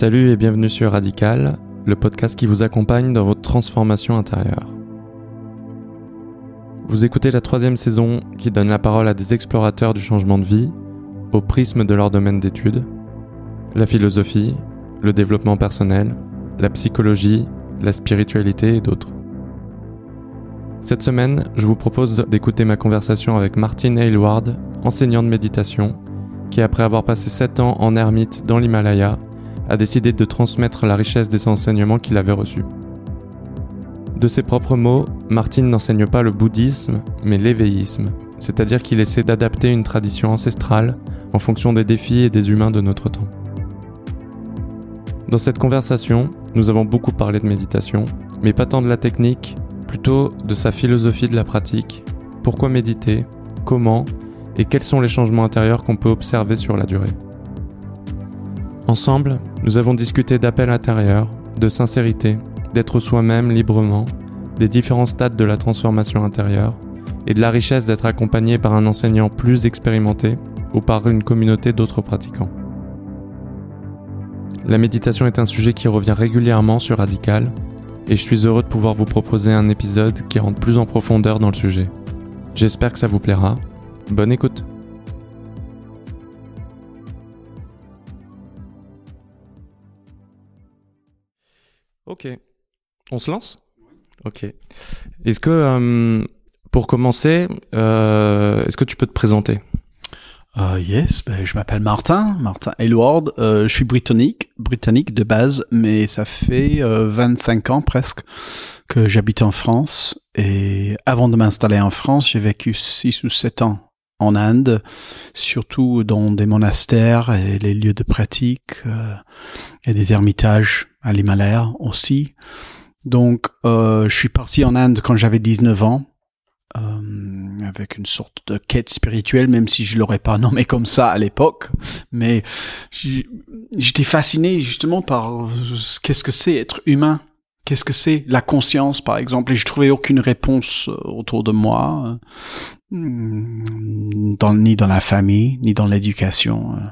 Salut et bienvenue sur Radical, le podcast qui vous accompagne dans votre transformation intérieure. Vous écoutez la troisième saison qui donne la parole à des explorateurs du changement de vie au prisme de leur domaine d'études, la philosophie, le développement personnel, la psychologie, la spiritualité et d'autres. Cette semaine, je vous propose d'écouter ma conversation avec Martine Aylward, enseignant de méditation, qui après avoir passé 7 ans en ermite dans l'Himalaya, a décidé de transmettre la richesse des enseignements qu'il avait reçus. De ses propres mots, Martine n'enseigne pas le bouddhisme, mais l'éveillisme, c'est-à-dire qu'il essaie d'adapter une tradition ancestrale en fonction des défis et des humains de notre temps. Dans cette conversation, nous avons beaucoup parlé de méditation, mais pas tant de la technique, plutôt de sa philosophie de la pratique, pourquoi méditer, comment? Et quels sont les changements intérieurs qu'on peut observer sur la durée? Ensemble, nous avons discuté d'appel intérieur, de sincérité, d'être soi-même librement, des différents stades de la transformation intérieure et de la richesse d'être accompagné par un enseignant plus expérimenté ou par une communauté d'autres pratiquants. La méditation est un sujet qui revient régulièrement sur Radical et je suis heureux de pouvoir vous proposer un épisode qui rentre plus en profondeur dans le sujet. J'espère que ça vous plaira. Bonne écoute Ok. On se lance? Ok. Est-ce que, euh, pour commencer, euh, est-ce que tu peux te présenter? Uh, Yes, ben, je m'appelle Martin, Martin Aylward. Euh, je suis britannique, britannique de base, mais ça fait 25 ans presque que j'habite en France. Et avant de m'installer en France, j'ai vécu 6 ou 7 ans en Inde, surtout dans des monastères et les lieux de pratique euh, et des ermitages à l'Himalaya aussi. Donc, euh, je suis parti en Inde quand j'avais 19 ans, euh, avec une sorte de quête spirituelle, même si je l'aurais pas nommé comme ça à l'époque. Mais j'étais fasciné justement par qu'est-ce que c'est être humain? Qu'est-ce que c'est la conscience, par exemple? Et je trouvais aucune réponse autour de moi. Hmm, ni dans la famille, ni dans l'éducation. Euh.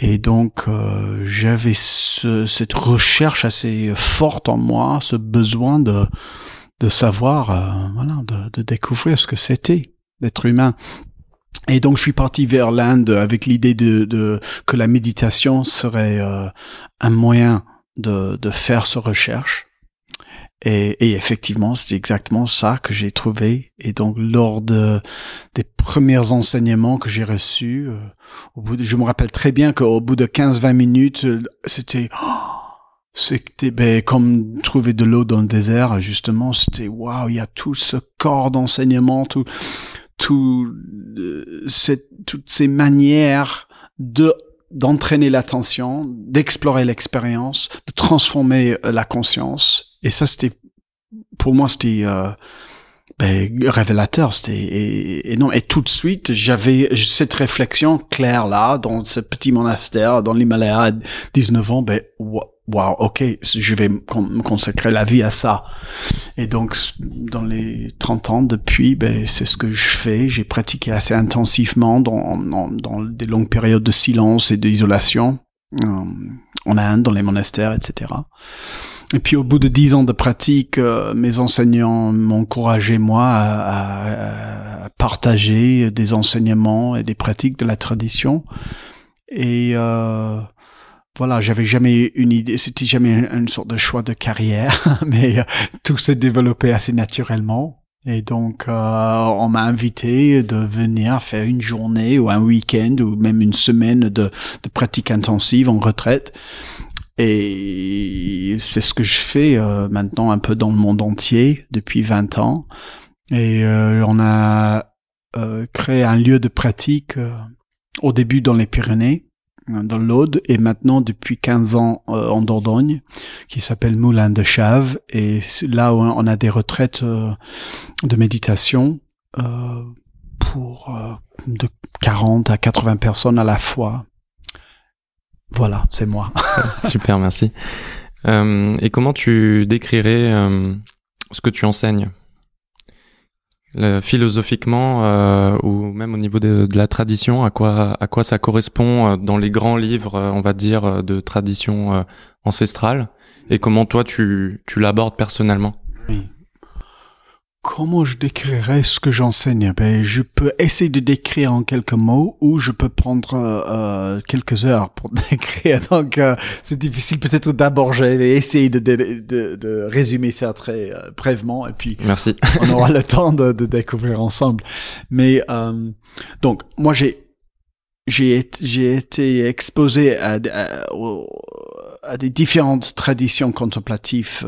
Et donc euh, j'avais ce, cette recherche assez forte en moi, ce besoin de de savoir, euh, voilà, de, de, découvrir ce que c'était d'être humain. Et donc je suis parti vers l'Inde avec l'idée de, de, que la méditation serait un moyen de, de faire ce recherche et, et, effectivement, c'est exactement ça que j'ai trouvé. Et donc, lors de, des premiers enseignements que j'ai reçus, euh, au bout je me rappelle très bien qu'au bout de 15-20 minutes, euh, c'était, oh, c'était ben, comme trouver de l'eau dans le désert. Justement, c'était waouh, il y a tout ce corps d'enseignement, tout, tout, euh, cette, toutes ces manières de d'entraîner l'attention, d'explorer l'expérience, de transformer la conscience et ça, c'était, pour moi, c'était euh, ben, révélateur. C'était et, et, non. Et tout de suite, j'avais cette réflexion claire là, dans ce petit monastère, dans l'Himalaya, à 19 ans. Ben, wow, ok, je vais me consacrer la vie à ça. Et donc, dans les 30 ans depuis, ben, c'est ce que je fais. J'ai pratiqué assez intensivement dans, dans, dans des longues périodes de silence et d'isolation euh, en Inde, dans les monastères, etc. Et puis au bout de dix ans de pratique, euh, mes enseignants encouragé moi à, à, partager des enseignements et des pratiques de la tradition. Et euh, voilà, j'avais jamais une idée, c'était jamais une, sorte de choix de carrière, mais euh, tout s'est développé assez naturellement. Et donc, euh, on m'a invité de venir faire une journée ou un week-end ou même une semaine de, de pratique intensive en retraite. Et c'est ce que je fais euh, maintenant un peu dans le monde entier depuis 20 ans. Et euh, on a euh, créé un lieu de pratique au début dans les Pyrénées, dans l'Aude, et maintenant depuis 15 ans en Dordogne, qui s'appelle Moulin de Chave. Et là on a des retraites de méditation pour de 40 à 80 personnes à la fois. Voilà, c'est moi. Super, merci. Euh, et comment tu décrirais euh, ce que tu enseignes? Philosophiquement euh, ou même au niveau de, la tradition, à quoi à quoi ça correspond euh, dans les grands livres, euh, on va dire, de tradition ancestrale, et comment toi tu tu l'abordes personnellement? Comment je décrirais ce que j'enseigne? Ben, je peux essayer de décrire en quelques mots, ou je peux prendre euh, quelques heures pour décrire. Donc, euh, c'est difficile peut-être d'abord. Je vais essayer de, de, de, de, résumer ça très euh, brèvement, et puis Merci. on aura le temps de, de, découvrir ensemble. Mais euh, donc, moi, j'ai j'ai j'ai été exposé à, à, à, des différentes traditions contemplatives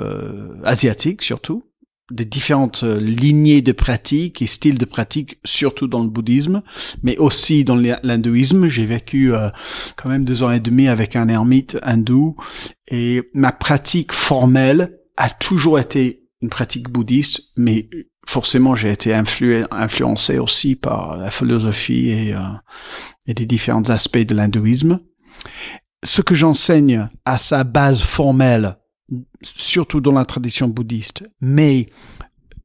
asiatiques surtout des différentes euh, lignées de pratiques et styles de pratique, surtout dans le bouddhisme, mais aussi dans l'hindouisme. J'ai vécu euh, quand même deux ans et demi avec un ermite hindou et ma pratique formelle a toujours été une pratique bouddhiste, mais forcément j'ai été influencé aussi par la philosophie et, euh, et des différents aspects de l'hindouisme. Ce que j'enseigne à sa base formelle surtout dans la tradition bouddhiste. Mais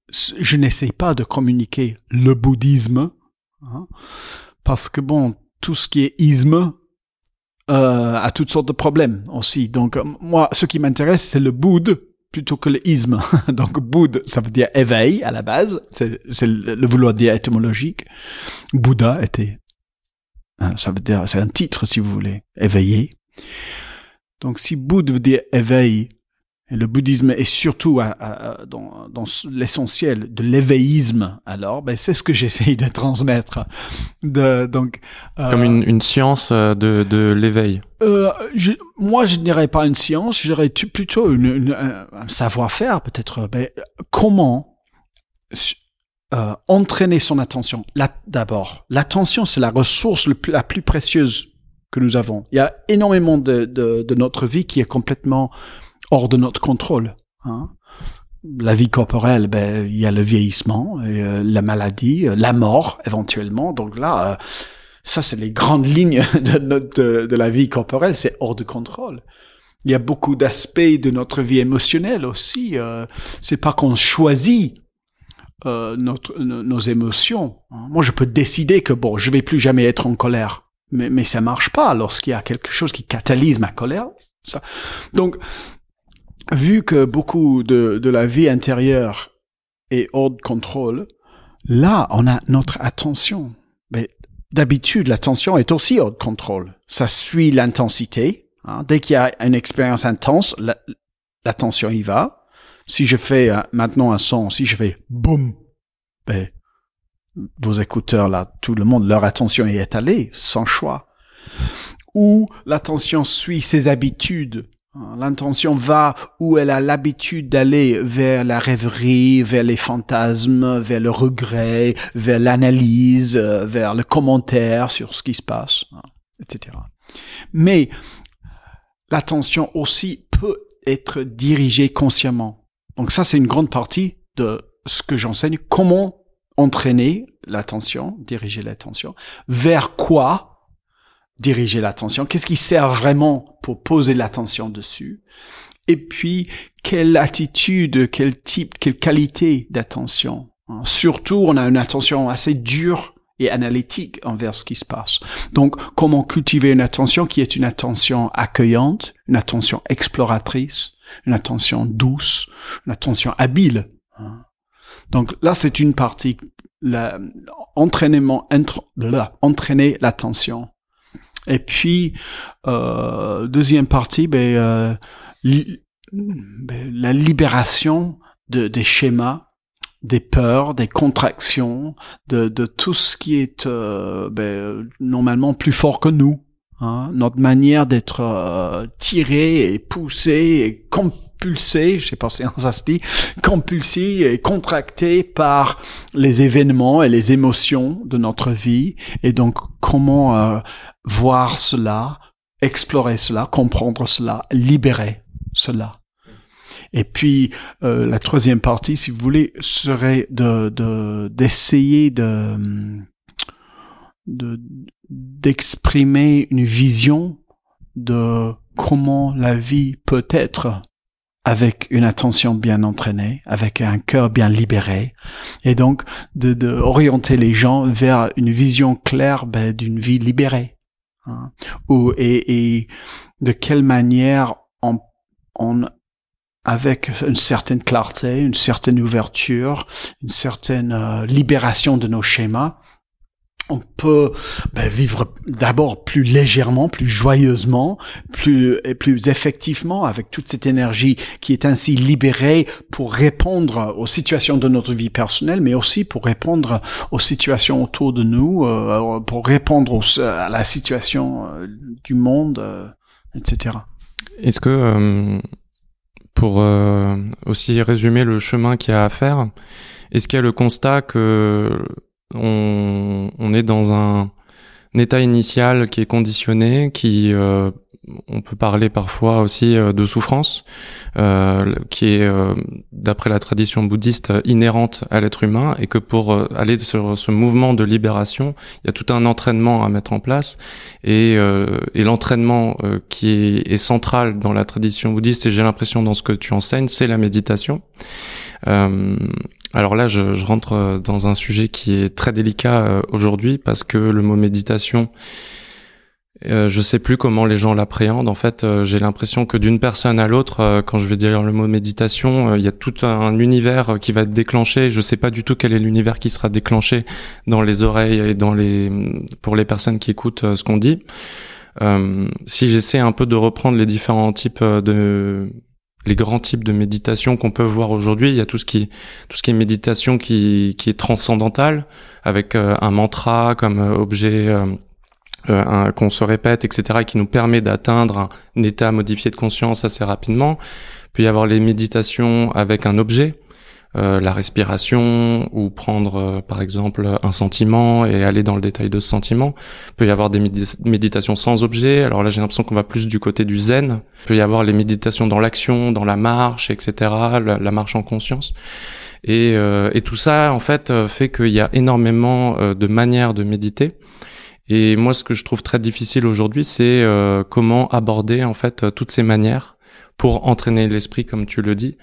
je n'essaie pas de communiquer le bouddhisme, hein, parce que bon, tout ce qui est isme euh, a toutes sortes de problèmes aussi. Donc moi, ce qui m'intéresse, c'est le bouddhe plutôt que le isme. Donc bouddhe, ça veut dire éveil à la base, c'est le vouloir dire étymologique. Bouddha était, hein, ça veut dire, c'est un titre si vous voulez, éveillé. Donc si bouddha veut dire éveil, et le bouddhisme est surtout à, dans, dans l'essentiel de l'éveillisme. Alors, ben, c'est ce que j'essaye de transmettre. De, donc, euh, comme une, une, science euh, de, de l'éveil. Euh, je, moi, je ne dirais pas une science, je dirais plutôt une, un savoir-faire, peut-être. Ben, comment euh, entraîner son attention? D'abord, l'attention, c'est la ressource la plus précieuse que nous avons. Il y a énormément de, de, de notre vie qui est complètement hors de notre contrôle. Hein. La vie corporelle, ben il y a le vieillissement, euh, la maladie, euh, la mort éventuellement. Donc là, euh, ça c'est les grandes lignes de, notre, de, la vie corporelle, c'est hors de contrôle. Il y a beaucoup d'aspects de notre vie émotionnelle aussi. c'est pas qu'on choisit notre, nos émotions. Hein. Moi, je peux décider que bon, je vais plus jamais être en colère, mais mais ça marche pas lorsqu'il y a quelque chose qui catalyse ma colère. Ça. Donc, vu que beaucoup de, de la vie intérieure est hors de contrôle, là, on a notre attention. Mais d'habitude, l'attention est aussi hors de contrôle. Ça suit l'intensité. Hein. Dès qu'il y a une expérience intense, l'attention y va. Si je fais euh, maintenant un son, si je fais boum, ben, vos écouteurs là, tout le monde, leur attention est étalée, sans choix. Ou l'attention suit ses habitudes L'intention va où elle a l'habitude d'aller vers la rêverie, vers les fantasmes, vers le regret, vers l'analyse, euh, vers le commentaire sur ce qui se passe, hein, etc. Mais l'attention aussi peut être dirigée consciemment. Donc ça, c'est une grande partie de ce que j'enseigne. Comment entraîner l'attention, diriger l'attention, vers quoi diriger l'attention, qu'est-ce qui sert vraiment pour poser l'attention dessus, et puis quelle attitude, quel type, quelle qualité d'attention. Hein. Surtout, on a une attention assez dure et analytique envers ce qui se passe. Donc, comment cultiver une attention qui est une attention accueillante, une attention exploratrice, une attention douce, une attention habile. Hein. Donc là, c'est une partie, l'entraînement, entraîner l'attention et puis, euh, deuxième partie, ben, euh, ben, la libération de, des schémas, des peurs, des contractions, de, de tout ce qui est euh, ben, normalement plus fort que nous. Hein, notre manière d'être euh, tiré et poussé et compulsé, je sais pas si ça se dit, compulsé et contracté par les événements et les émotions de notre vie. Et donc, comment euh, voir cela, explorer cela, comprendre cela, libérer cela. Et puis euh, la troisième partie, si vous voulez, serait de d'essayer de, de d'exprimer une vision de comment la vie peut être avec une attention bien entraînée, avec un cœur bien libéré, et donc de, de orienter les gens vers une vision claire ben, d'une vie libérée. Hein, et, et, de quelle manière on avec une certaine clarté, une certaine ouverture, une certaine euh, libération de nos schémas, on peut ben, vivre d'abord plus légèrement, plus joyeusement, plus et plus effectivement avec toute cette énergie qui est ainsi libérée pour répondre aux situations de notre vie personnelle, mais aussi pour répondre aux situations autour de nous, euh, pour répondre à la situation euh, du monde, euh, etc. Est-ce que pour aussi résumer le chemin qu'il y a à faire, est-ce qu'il y a le constat que on, on est dans un, état initial qui est conditionné, qui euh, on peut parler parfois aussi euh, de souffrance, euh, qui est, d'après la tradition bouddhiste, inhérente à l'être humain, et que pour aller sur ce mouvement de libération, il y a tout un entraînement à mettre en place, et, et l'entraînement qui est, est, central dans la tradition bouddhiste, et j'ai l'impression dans ce que tu enseignes, c'est la méditation. Alors là, je, rentre euh, dans un sujet qui est très délicat euh, aujourd'hui parce que le mot méditation, euh, je sais plus comment les gens l'appréhendent. En fait, euh, j'ai l'impression que d'une personne à l'autre, quand je vais dire le mot méditation, il y a tout un univers qui va être déclenché. Je sais pas du tout quel est l'univers qui sera déclenché dans les oreilles et dans les pour les personnes qui écoutent ce qu'on dit. si j'essaie un peu de reprendre les différents types de les grands types de méditation qu'on peut voir aujourd'hui. Il y a tout ce qui, tout ce qui est méditation qui, qui est transcendantale, avec euh, un mantra comme euh, objet euh, qu'on se répète, etc., et qui nous permet d'atteindre un, état modifié de conscience assez rapidement. Il y avoir les méditations avec un objet, euh, la respiration ou prendre euh, par exemple un sentiment et aller dans le détail de ce sentiment. Il peut y avoir des méditations sans objet. Alors là j'ai l'impression qu'on va plus du côté du zen. Il peut y avoir les méditations dans l'action, dans la marche, etc. La, marche en conscience. Et, euh, et, tout ça en fait fait qu'il y a énormément de manières de méditer. Et moi ce que je trouve très difficile aujourd'hui c'est comment aborder en fait toutes ces manières pour entraîner l'esprit comme tu le dis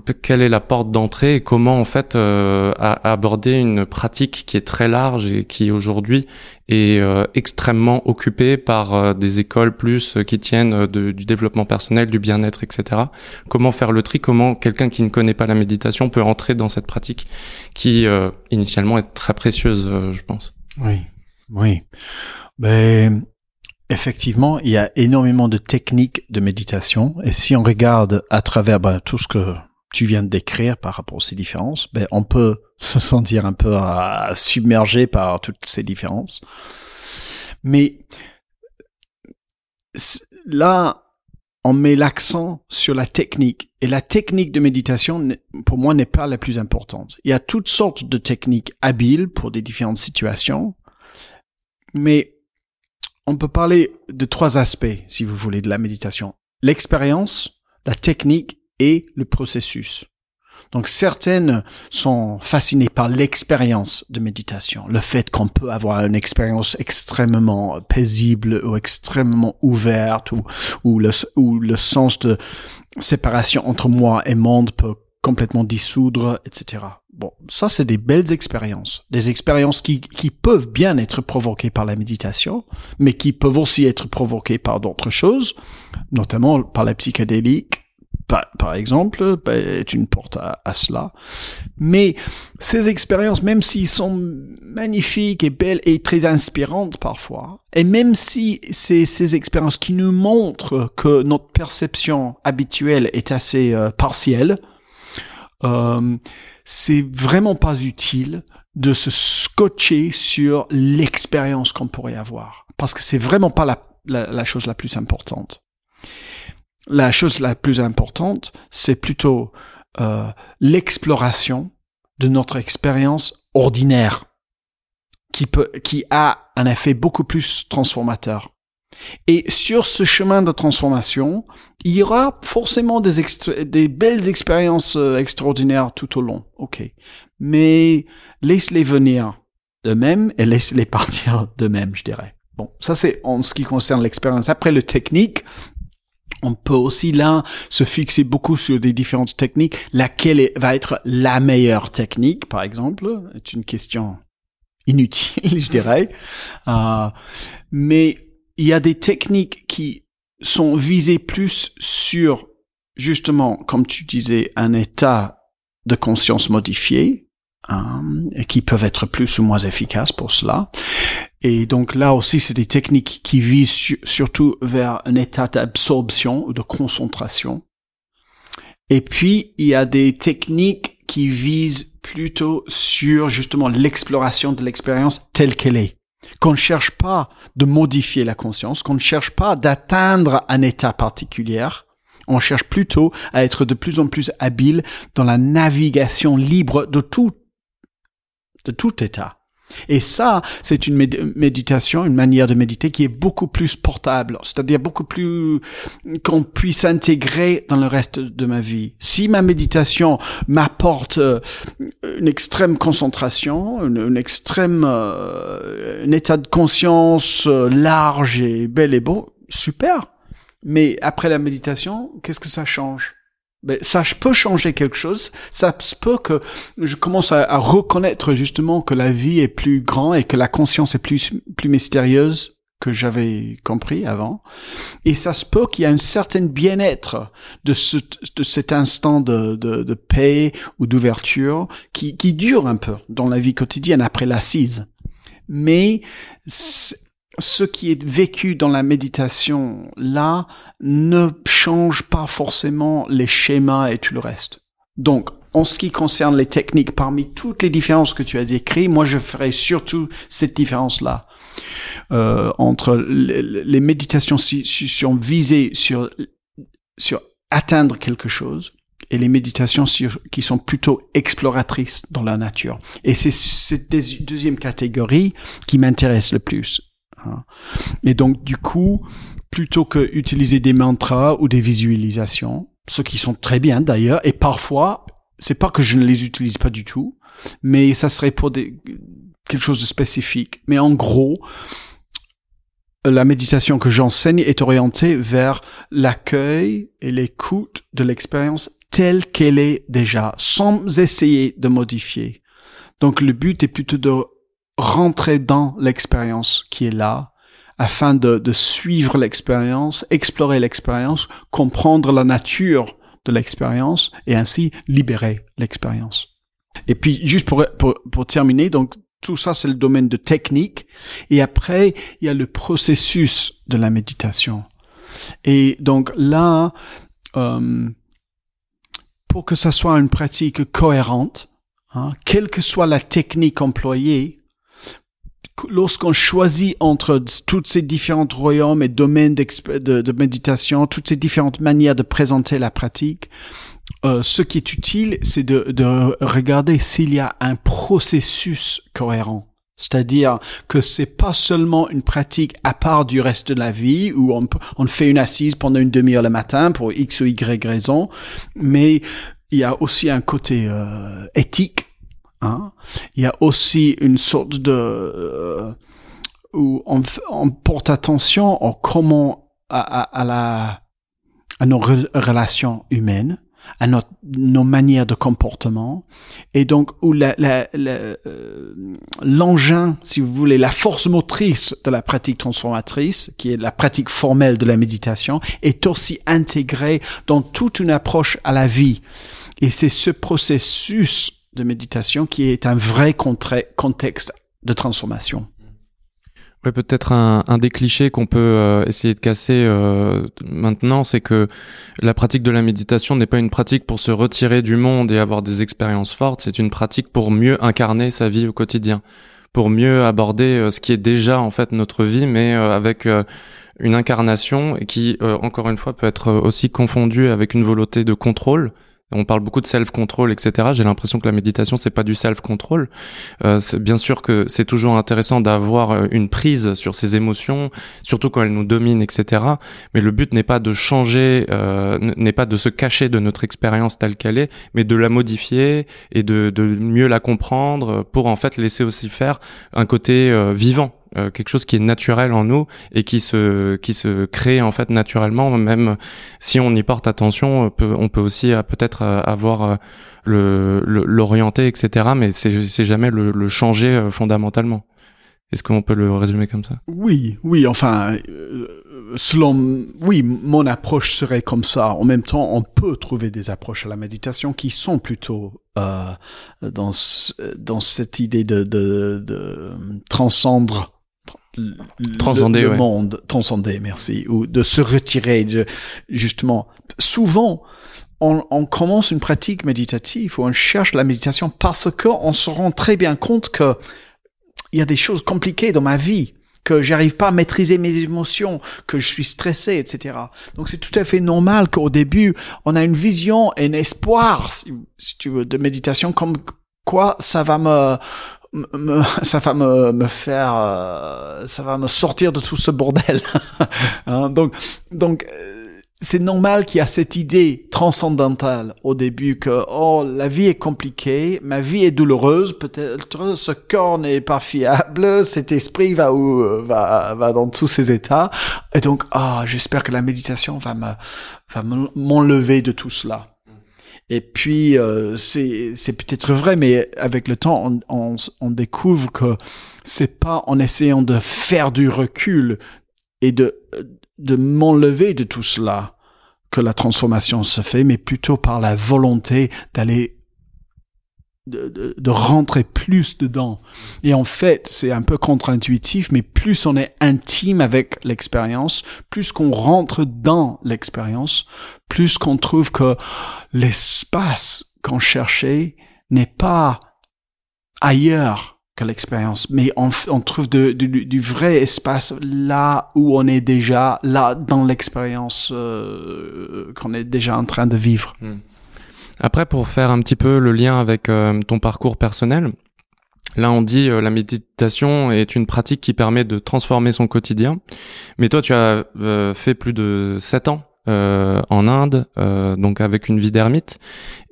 quelle est la porte d'entrée et comment en fait euh, aborder une pratique qui est très large et qui aujourd'hui est euh, extrêmement occupée par euh, des écoles plus qui tiennent du développement personnel, du bien-être, etc. Comment faire le tri? Comment quelqu'un qui ne connaît pas la méditation peut entrer dans cette pratique qui initialement est très précieuse, je pense? Oui, oui. Mais Effectivement, il y a énormément de techniques de méditation et si on regarde à travers ben, tout ce que tu viens de décrire par rapport à ces différences, ben, on peut se sentir un peu submergé par toutes ces différences. Mais là, on met l'accent sur la technique. Et la technique de méditation, pour moi, n'est pas la plus importante. Il y a toutes sortes de techniques habiles pour des différentes situations. Mais on peut parler de trois aspects, si vous voulez, de la méditation. L'expérience, la technique et le processus. Donc certaines sont fascinées par l'expérience de méditation, le fait qu'on peut avoir une expérience extrêmement paisible ou extrêmement ouverte ou, ou, le, ou le sens de séparation entre moi et monde peut complètement dissoudre, etc. Bon, ça c'est des belles expériences, des expériences qui, qui peuvent bien être provoquées par la méditation, mais qui peuvent aussi être provoquées par d'autres choses, notamment par la psychédélique, par, exemple, bah, est une porte à, cela. Mais ces expériences, même s'ils sont magnifiques et belles et très inspirantes parfois, et même si c'est ces expériences qui nous montrent que notre perception habituelle est assez euh, partielle, euh, c'est vraiment pas utile de se scotcher sur l'expérience qu'on pourrait avoir, parce que c'est vraiment pas la, la chose la plus importante la chose la plus importante, c'est plutôt euh, l'exploration de notre expérience ordinaire, qui peut, qui a un effet beaucoup plus transformateur. Et sur ce chemin de transformation, il y aura forcément des, des belles expériences euh, extraordinaires tout au long. Ok, mais laisse-les venir de même et laisse-les partir de même, je dirais. Bon, ça c'est en ce qui concerne l'expérience. Après le technique, On peut aussi là se fixer beaucoup sur des différentes techniques. Laquelle va être la meilleure technique, par exemple, est une question inutile, je dirais. Euh, mais il y a des techniques qui sont visées plus sur justement, comme tu disais, un état de conscience modifié, et qui peuvent être plus ou moins efficaces pour cela. Et donc là aussi, c'est des techniques qui visent surtout vers un état d'absorption ou de concentration. Et puis, il y a des techniques qui visent plutôt sur justement l'exploration de l'expérience telle qu'elle est. Qu'on ne cherche pas de modifier la conscience, qu'on ne cherche pas d'atteindre un état particulier, on cherche plutôt à être de plus en plus habile dans la navigation libre de tout, de tout état. Et ça, c'est une méditation, une manière de méditer qui est beaucoup plus portable, c'est-à-dire beaucoup plus qu'on puisse intégrer dans le reste de ma vie. Si ma méditation m'apporte euh, une extrême concentration, une, extrême, euh, un état de conscience euh, large et bel et beau, super. Mais après la méditation, qu'est-ce que ça change? Ben, ça peut changer quelque chose. Ça peut que je commence à, reconnaître justement que la vie est plus grande et que la conscience est plus plus mystérieuse que j'avais compris avant. Et ça se peut qu'il y a un certain bien-être de, ce, de cet instant de, de, de paix ou d'ouverture qui, qui dure un peu dans la vie quotidienne après l'assise. Mais ce qui est vécu dans la méditation là ne change pas forcément les schémas et tout le reste. Donc, en ce qui concerne les techniques, parmi toutes les différences que tu as décrites, moi je ferai surtout cette différence-là euh, entre les, méditations qui sont visées sur, sur atteindre quelque chose et les méditations qui sont plutôt exploratrices dans la nature. Et c'est cette deuxième catégorie qui m'intéresse le plus. Hein. Et donc, du coup, plutôt que utiliser des mantras ou des visualisations, ce qui sont très bien d'ailleurs, et parfois, c'est pas que je ne les utilise pas du tout, mais ça serait pour des, quelque chose de spécifique. Mais en gros, la méditation que j'enseigne est orientée vers l'accueil et l'écoute de l'expérience telle qu'elle est déjà, sans essayer de modifier. Donc le but est plutôt de rentrer dans l'expérience qui est là, afin de, de suivre l'expérience, explorer l'expérience, comprendre la nature de l'expérience et ainsi libérer l'expérience. Et puis juste pour, pour, pour terminer, donc tout ça c'est le domaine de technique et après il y a le processus de la méditation. Et donc là, euh, pour que ça soit une pratique cohérente, hein, quelle que soit la technique employée, lorsqu'on choisit entre toutes ces différents royaumes et domaines de, méditation, toutes ces différentes manières de présenter la pratique, euh, ce qui est utile, c'est de, de regarder s'il y a un processus cohérent. C'est-à-dire que c'est pas seulement une pratique à part du reste de la vie où on, on fait une assise pendant une demi-heure le matin pour X ou Y raison, mais il y a aussi un côté euh, éthique Hein. Il y a aussi une sorte de euh, où on, on, porte attention au comment à, à, la à nos relations humaines, à notre, nos manières de comportement, et donc où la, la, euh, l'engin, si vous voulez, la force motrice de la pratique transformatrice, qui est la pratique formelle de la méditation, est aussi intégrée dans toute une approche à la vie. Et c'est ce processus de méditation qui est un vrai contexte de transformation. Ouais, peut-être un, un, des clichés qu'on peut euh, essayer de casser euh, maintenant, c'est que la pratique de la méditation n'est pas une pratique pour se retirer du monde et avoir des expériences fortes, c'est une pratique pour mieux incarner sa vie au quotidien, pour mieux aborder euh, ce qui est déjà en fait notre vie, mais avec une incarnation qui, encore une fois, peut être aussi confondue avec une volonté de contrôle on parle beaucoup de self-control, etc. J'ai l'impression que la méditation, c'est pas du self-control. Euh, bien sûr que c'est toujours intéressant d'avoir euh, une prise sur ses émotions, surtout quand elles nous dominent, etc. Mais le but n'est pas de changer, euh, n'est pas de se cacher de notre expérience telle qu'elle est, mais de la modifier et de, de, mieux la comprendre pour en fait laisser aussi faire un côté euh, vivant euh, quelque chose qui est naturel en nous et qui se qui se crée en fait naturellement. Même si on y porte attention on peut, on peut aussi euh, peut-être avoir le l'orienter etc mais c'est c'est jamais le, le changer fondamentalement. Est-ce qu'on peut le résumer comme ça? Oui, oui, enfin, selon, oui, mon approche serait comme ça. En même temps, on peut trouver des approches à la méditation qui sont plutôt euh, dans dans cette idée de de, de transcendre transcender le, monde, transcender, merci, ou de se retirer de justement. Souvent, on, on, commence une pratique méditative ou on cherche la méditation parce qu'on se rend très bien compte que il y a des choses compliquées dans ma vie que j'arrive pas à maîtriser mes émotions, que je suis stressé, etc. Donc c'est tout à fait normal qu'au début, on a une vision et un espoir, si, tu veux, de méditation, comme quoi ça va me, ça va me, me faire, euh, ça va me sortir de tout ce bordel. hein, donc, donc euh, c'est normal qu'il y a cette idée transcendantale au début que oh la vie est compliquée, ma vie est douloureuse, peut-être ce corps n'est pas fiable, cet esprit va où va va dans tous ces états et donc ah j'espère que la méditation va me va m'enlever de tout cela. Et puis euh, c'est peut-être vrai, mais avec le temps on, on, on découvre que c'est pas en essayant de faire du recul et de de m'enlever de tout cela que la transformation se fait, mais plutôt par la volonté d'aller de, de, rentrer plus dedans. Et en fait, c'est un peu contre-intuitif, mais plus on est intime avec l'expérience, plus qu'on rentre dans l'expérience, plus qu'on trouve que l'espace qu'on cherchait n'est pas ailleurs que l'expérience, mais on, on trouve de, du vrai espace là où on est déjà, là dans l'expérience euh, qu'on est déjà en train de vivre. Hmm. Après, pour faire un petit peu le lien avec euh, ton parcours personnel, là on dit euh, la méditation est une pratique qui permet de transformer son quotidien, mais toi tu as fait plus de 7 ans euh, en Inde, euh, donc avec une vie d'ermite.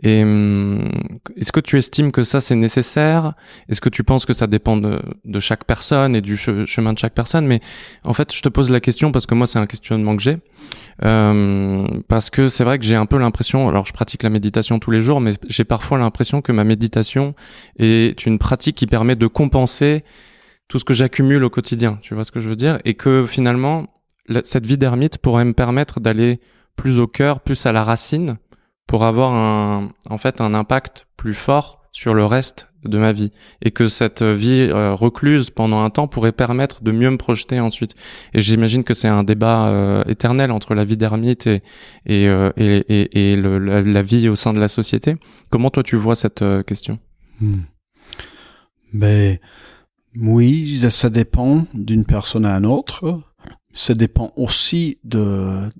Et hum, est-ce que tu estimes que ça c'est nécessaire? Est-ce que tu penses que ça dépend de, chaque personne et du chemin de chaque personne? Mais en fait, je te pose la question parce que moi c'est un questionnement que j'ai. Euh, parce que c'est vrai que j'ai un peu l'impression, alors je pratique la méditation tous les jours, mais j'ai parfois l'impression que ma méditation est une pratique qui permet de compenser tout ce que j'accumule au quotidien. Tu vois ce que je veux dire? Et que finalement cette vie d'ermite pourrait me permettre d'aller plus au cœur, plus à la racine, pour avoir un, en fait, un impact plus fort sur le reste de ma vie. Et que cette vie euh, recluse pendant un temps pourrait permettre de mieux me projeter ensuite. Et j'imagine que c'est un débat euh, éternel entre la vie d'ermite et et, euh, et, et, la, vie au sein de la société. Comment toi tu vois cette question? Hmm. mais oui ça dépend d'une personne à une autre ça dépend aussi de,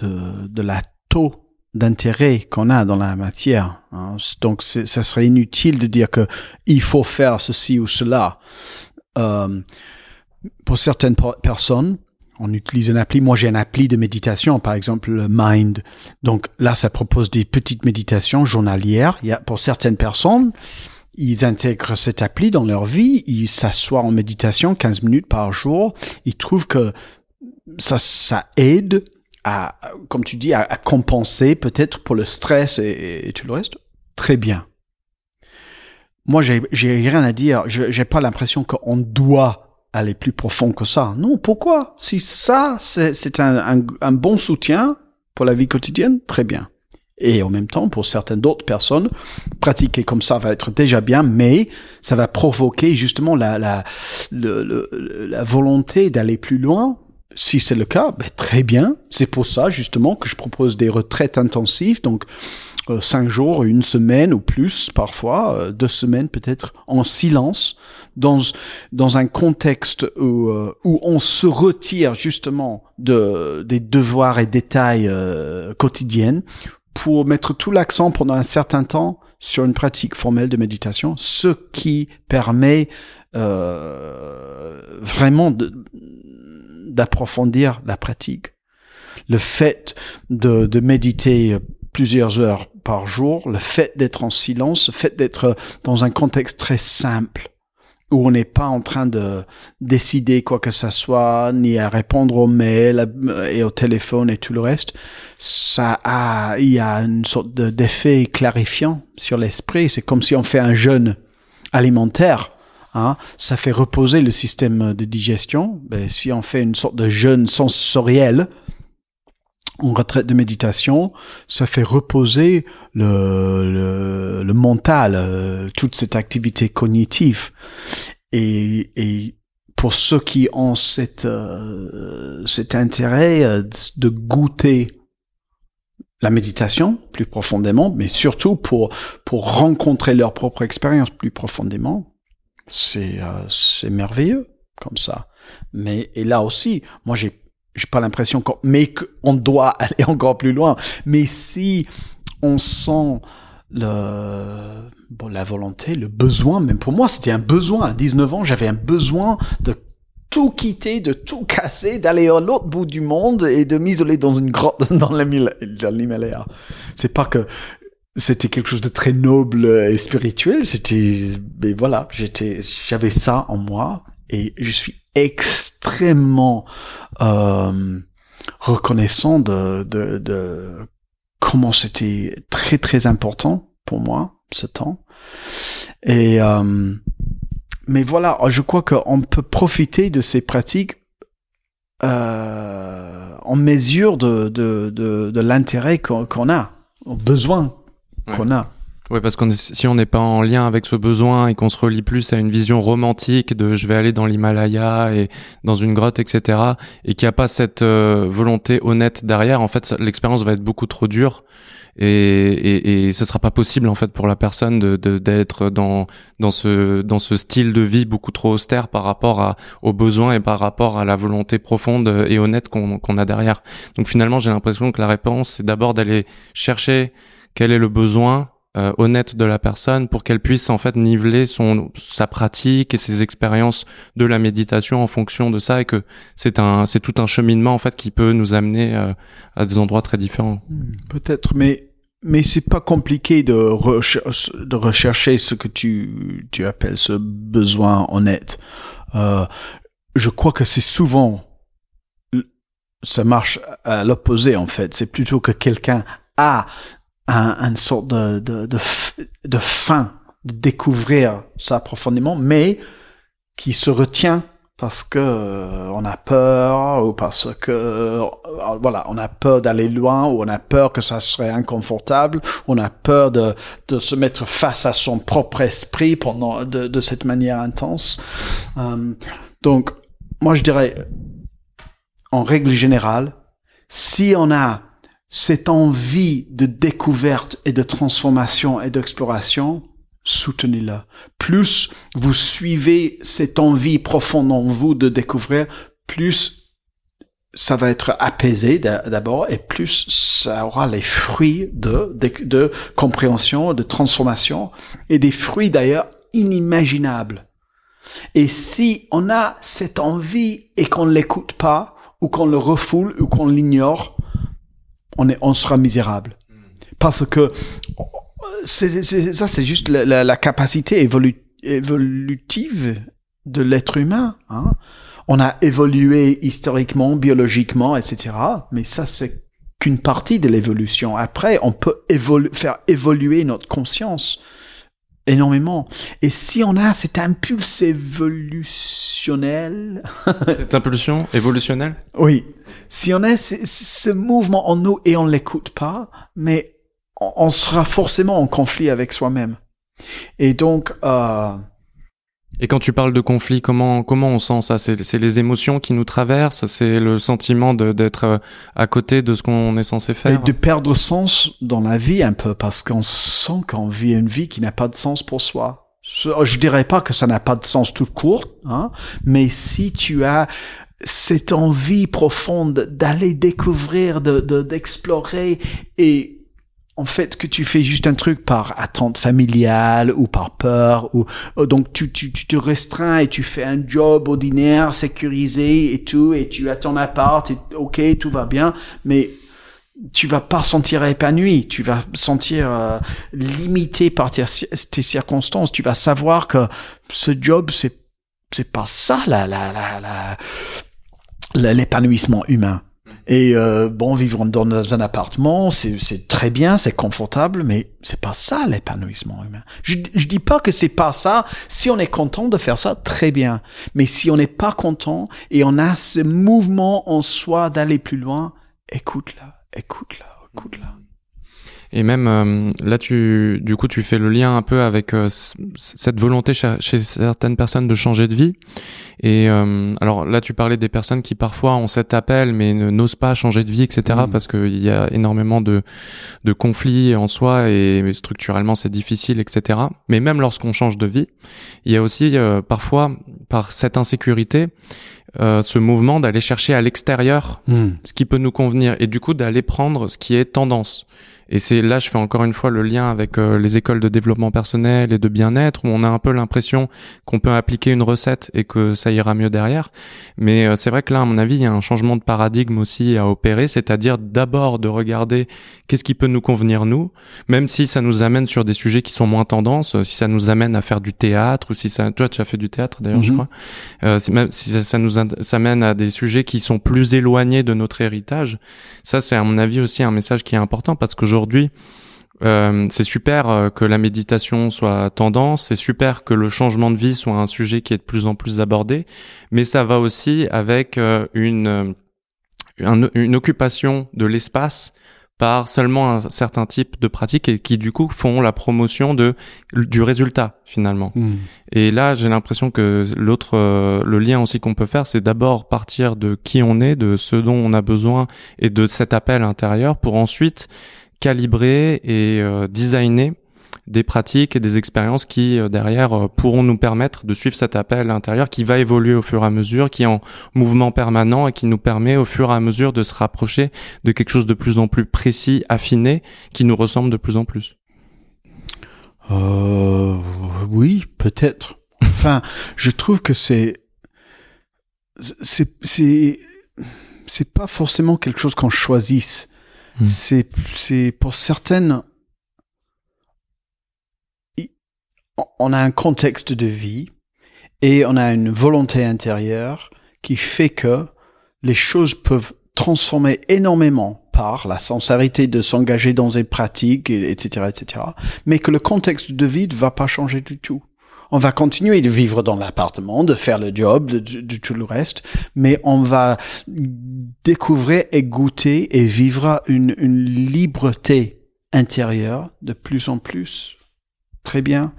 de, de la taux d'intérêt qu'on a dans la matière. Hein. Donc, ça serait inutile de dire que il faut faire ceci ou cela. Euh, pour certaines personnes, on utilise une appli. Moi, j'ai une appli de méditation, par exemple Mind. Donc là, ça propose des petites méditations journalières. Il y a, pour certaines personnes, ils intègrent cette appli dans leur vie, ils s'assoient en méditation 15 minutes par jour, ils trouvent que ça, ça aide à, comme tu dis, à, compenser peut-être pour le stress et, tout le reste. Très bien. Moi, j'ai, rien à dire. J'ai pas l'impression qu'on doit aller plus profond que ça. Non, pourquoi? Si ça, c'est, un bon soutien pour la vie quotidienne, très bien. Et en même temps, pour certaines d'autres personnes, pratiquer comme ça va être déjà bien, mais ça va provoquer justement la, la, le, la volonté d'aller plus loin. Si c'est le cas, ben, très bien. C'est pour ça justement que je propose des retraites intensives, donc euh, cinq jours, une semaine ou plus parfois, euh, deux semaines peut-être en silence, dans dans un contexte où euh, où on se retire justement de des devoirs et détails quotidiennes pour mettre tout l'accent pendant un certain temps sur une pratique formelle de méditation, ce qui permet euh, vraiment d'approfondir la pratique. Le fait de, de méditer plusieurs heures par jour, le fait d'être en silence, le fait d'être dans un contexte très simple, où on n'est pas en train de décider quoi que ce soit, ni à répondre aux mails et au téléphone et tout le reste, ça a, il y a une sorte d'effet clarifiant sur l'esprit. C'est comme si on fait un jeûne alimentaire. Hein, ça fait reposer le système de digestion. Ben, si on fait une sorte de jeûne sensoriel, en retraite de méditation, ça fait reposer le, le, mental, euh, toute cette activité cognitive. Et, et pour ceux qui ont cette, euh, cet intérêt euh, de goûter la méditation plus profondément, mais surtout pour, pour rencontrer leur propre expérience plus profondément, c'est c'est merveilleux comme ça. Mais et là aussi, moi j'ai j'ai pas l'impression qu'on, mais qu'on doit aller encore plus loin. Mais si on sent le, bon, la volonté, le besoin, même pour moi, c'était un besoin. À 19 ans, j'avais un besoin de tout quitter, de tout casser, d'aller à l'autre bout du monde et de m'isoler dans une grotte dans l'Himalaya. C'est pas que c'était quelque chose de très noble et spirituel. C'était, mais voilà, j'étais, j'avais ça en moi et je suis extrêmement euh, reconnaissant de, de, de comment c'était très très important pour moi ce temps. Et euh, mais voilà, je crois qu'on peut profiter de ces pratiques euh, en mesure de, de, de, de l'intérêt qu'on a, au besoin qu'on a. Oui, parce qu'on si on n'est pas en lien avec ce besoin et qu'on se relie plus à une vision romantique de je vais aller dans l'Himalaya et dans une grotte, etc., et qu'il n'y a pas cette euh, volonté honnête derrière, en fait, l'expérience va être beaucoup trop dure et, et, et sera pas possible en fait pour la personne de d'être dans dans ce dans ce style de vie beaucoup trop austère par rapport à aux besoins et par rapport à la volonté profonde et honnête qu'on qu'on a derrière. Donc finalement, j'ai l'impression que la réponse c'est d'abord d'aller chercher quel est le besoin euh, honnête de la personne pour qu'elle puisse en fait niveler son sa pratique et ses expériences de la méditation en fonction de ça et que c'est un c'est tout un cheminement en fait qui peut nous amener euh, à des endroits très différents. Hmm, peut-être, mais mais c'est pas compliqué de, de rechercher ce que tu tu appelles ce besoin honnête. Euh, je crois que c'est souvent ça marche à l'opposé en fait. C'est plutôt que quelqu'un a un, une sorte de, de, de, de faim de découvrir ça profondément, mais qui se retient parce que euh, on a peur ou parce que euh, voilà on a peur d'aller loin ou on a peur que ça serait inconfortable. On a peur de, de se mettre face à son propre esprit pendant de, de cette manière intense. Euh, donc moi je dirais en règle générale si on a cette envie de découverte et de transformation et d'exploration, soutenez-la. Plus vous suivez cette envie profonde en vous de découvrir, plus ça va être apaisé d'abord et plus ça aura les fruits de, de, compréhension, de transformation et des fruits d'ailleurs inimaginables. Et si on a cette envie et qu'on ne l'écoute pas, ou qu'on le refoule, ou qu'on l'ignore, on, sera misérable. Parce que c'est, ça, c'est juste la, capacité évolutive de l'être humain. Hein. On a évolué historiquement, biologiquement, etc. Mais ça, c'est qu'une partie de l'évolution. Après, on peut faire évoluer notre conscience énormément. Et si on a cet impulse évolutionnel... cette impulsion évolutionnelle? Oui. Si on a ce, mouvement en nous et on ne l'écoute pas, mais on, sera forcément en conflit avec soi-même. Et donc... Euh, et quand tu parles de conflit, comment comment on sent ça? C'est les émotions qui nous traversent, c'est le sentiment d'être euh, à côté de ce qu'on est censé faire? Et de perdre sens dans la vie un peu parce qu'on sent qu'on vit une vie qui n'a pas de sens pour soi. Je dirais pas que ça n'a pas de sens tout court, hein, mais si tu as cette envie profonde d'aller découvrir, de d'explorer et en fait que tu fais juste un truc par attente familiale ou par peur ou euh, donc tu, tu, tu te restreins et tu fais un job ordinaire sécurisé et tout et tu as ton appart et ok tout va bien mais tu vas pas sentir épanoui, tu vas sentir euh, limité par tes, circonstances, tu vas savoir que ce job c'est c'est pas ça la la la l'épanouissement humain. Et euh, bon, vivre dans un appartement, c'est très bien, c'est confortable, mais c'est pas ça l'épanouissement humain. Je, je dis pas que c'est pas ça. Si on est content de faire ça, très bien. Mais si on n'est pas content et on a ce mouvement en soi d'aller plus loin, écoute-la, écoute-la, écoute-la. Et même euh, là, tu, du coup, tu fais le lien un peu avec euh, cette volonté chez, certaines personnes de changer de vie. Et euh, alors là, tu parlais des personnes qui parfois ont cet appel mais n'osent pas changer de vie, etc. Mm. Parce qu'il y a énormément de, de conflits en soi et structurellement c'est difficile, etc. Mais même lorsqu'on change de vie, il y a aussi parfois par cette insécurité ce mouvement d'aller chercher à l'extérieur mm. ce qui peut nous convenir et du coup d'aller prendre ce qui est tendance. Et c'est là, je fais encore une fois le lien avec euh, les écoles de développement personnel et de bien-être, où on a un peu l'impression qu'on peut appliquer une recette et que ça ira mieux derrière. Mais euh, c'est vrai que là, à mon avis, il y a un changement de paradigme aussi à opérer, c'est-à-dire d'abord de regarder qu'est-ce qui peut nous convenir nous, même si ça nous amène sur des sujets qui sont moins tendances, si ça nous amène à faire du théâtre ou si ça, toi, tu as fait du théâtre d'ailleurs, je mhm. crois. Euh, même si ça, ça nous ça amène à des sujets qui sont plus éloignés de notre héritage. Ça, c'est à mon avis aussi un message qui est important parce que aujourd'hui, euh, c'est super euh, que la méditation soit tendance, c'est super que le changement de vie soit un sujet qui est de plus en plus abordé, mais ça va aussi avec euh, une, une occupation de l'espace par seulement un certain type de pratiques et qui du coup font la promotion de du résultat finalement. Hmm. Et là, j'ai l'impression que l'autre le lien aussi qu'on peut faire, c'est d'abord partir de qui on est, de ce dont on a besoin et de cet appel intérieur pour ensuite calibrer et euh, designer des pratiques et des expériences qui euh, derrière euh, pourront nous permettre de suivre cet appel intérieur qui va évoluer au fur et à mesure, qui est en mouvement permanent et qui nous permet au fur et à mesure de se rapprocher de quelque chose de plus en plus précis, affiné, qui nous ressemble de plus en plus. Euh, oui, peut-être. Enfin, je trouve que c'est c'est c'est c'est pas forcément quelque chose qu'on choisisse. Hmm. C'est, c'est pour certaines, on a un contexte de vie et on a une volonté intérieure qui fait que les choses peuvent transformer énormément par la sincérité de s'engager dans des pratiques, etc., etc., mais que le contexte de vie ne va pas changer du tout on va continuer de vivre dans l'appartement, de faire le job, de, tout le reste, mais on va découvrir et goûter et vivre une, une liberté intérieure de plus en plus. Très bien.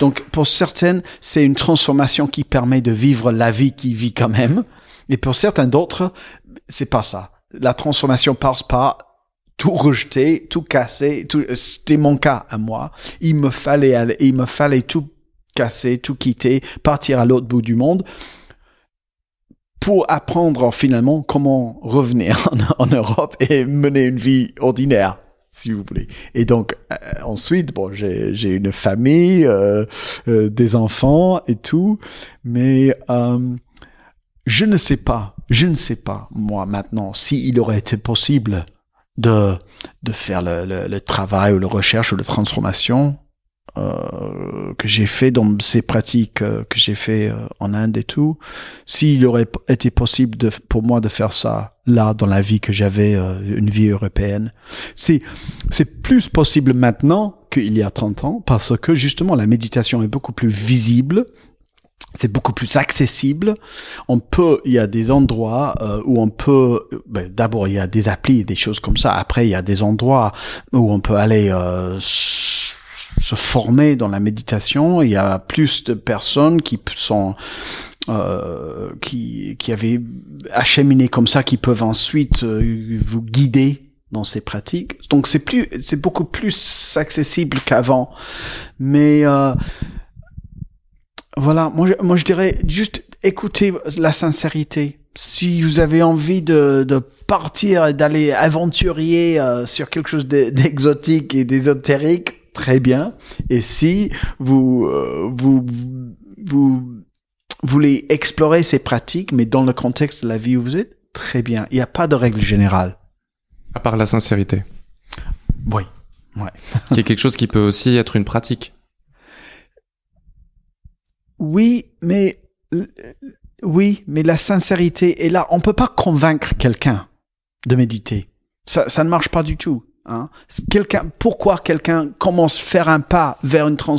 Donc pour certaines, c'est une transformation qui permet de vivre la vie qui vit quand même. Et pour certains d'autres, c'est pas ça. La transformation passe par tout rejeter, tout casser. Tout... C'était mon cas à moi. Il me fallait aller, il me fallait tout casser, tout quitter, partir à l'autre bout du monde pour apprendre finalement comment revenir en, Europe et mener une vie ordinaire si vous voulez. Et donc euh, ensuite, bon, j'ai une famille, euh, euh, des enfants et tout, mais je ne sais pas, je ne sais pas moi maintenant s'il aurait été possible de de faire le, le, le, travail ou la recherche ou la transformation euh, que j'ai fait dans ces pratiques euh, que j'ai fait euh, en Inde et tout, s'il aurait été possible de, pour moi de faire ça là dans la vie que j'avais, une vie européenne, c'est c'est plus possible maintenant qu'il y a 30 ans parce que justement la méditation est beaucoup plus visible. C'est beaucoup plus accessible. On peut, il y a des endroits où on peut. Ben, D'abord, il y a des applis des choses comme ça. Après, il y a des endroits où on peut aller se former dans la méditation. Il y a plus de personnes qui sont euh, qui, qui avaient acheminé comme ça, qui peuvent ensuite euh, vous guider dans ces pratiques. Donc c'est plus, c'est beaucoup plus accessible qu'avant. Mais euh, voilà, moi, moi je dirais juste écoutez la sincérité. Si vous avez envie de, de partir d'aller aventurier sur quelque chose d'exotique et d'ésotérique, très bien. Et si vous, euh, vous, vous voulez explorer ces pratiques, mais dans le contexte de la vie où vous êtes, très bien. Il n'y a pas de règle générale. À part la sincérité. Oui. Ouais. qui est quelque chose qui peut aussi être une pratique. Oui, mais oui, mais la sincérité est là. On peut pas convaincre quelqu'un de méditer. Ça, ça ne marche pas du tout. Hein. Quelqu'un, pourquoi quelqu'un commence à faire un pas vers une, trans,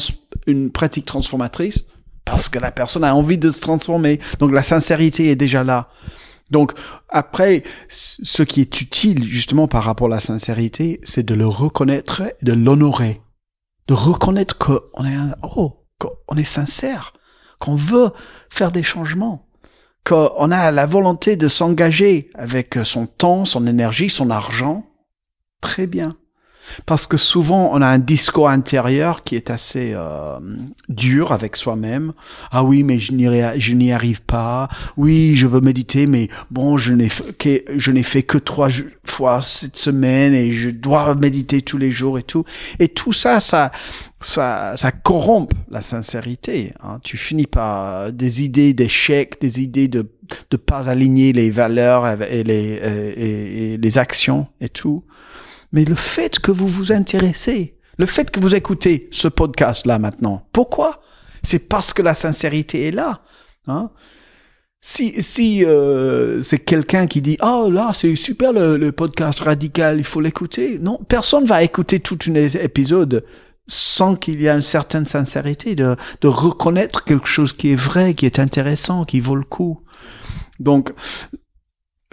une pratique transformatrice? Parce que la personne a envie de se transformer. Donc la sincérité est déjà là. Donc après, ce qui est utile justement par rapport à la sincérité, c'est de le reconnaître et de l'honorer, de reconnaître qu'on est un, oh, qu'on est sincère, qu'on veut faire des changements, qu'on a la volonté de s'engager avec son temps, son énergie, son argent. Très bien. Parce que souvent, on a un discours intérieur qui est assez euh, dur avec soi-même. Ah oui, mais je n'y arrive pas. Oui, je veux méditer, mais bon, je n'ai n'ai fait que trois fois cette semaine et je dois méditer tous les jours et tout. Et tout ça, ça, ça, ça corrompt la sincérité. Hein. Tu finis par des idées d'échec, des idées de de pas aligner les valeurs et les et les actions et tout mais le fait que vous vous intéressez, le fait que vous écoutez ce podcast-là maintenant, pourquoi? C'est parce que la sincérité est là. Hein? Si si euh, c'est quelqu'un qui dit oh là c'est super le, podcast radical il faut l'écouter. Non personne va écouter tout un épisode sans qu'il y ait une certaine sincérité de de reconnaître quelque chose qui est vrai qui est intéressant qui vaut le coup. Donc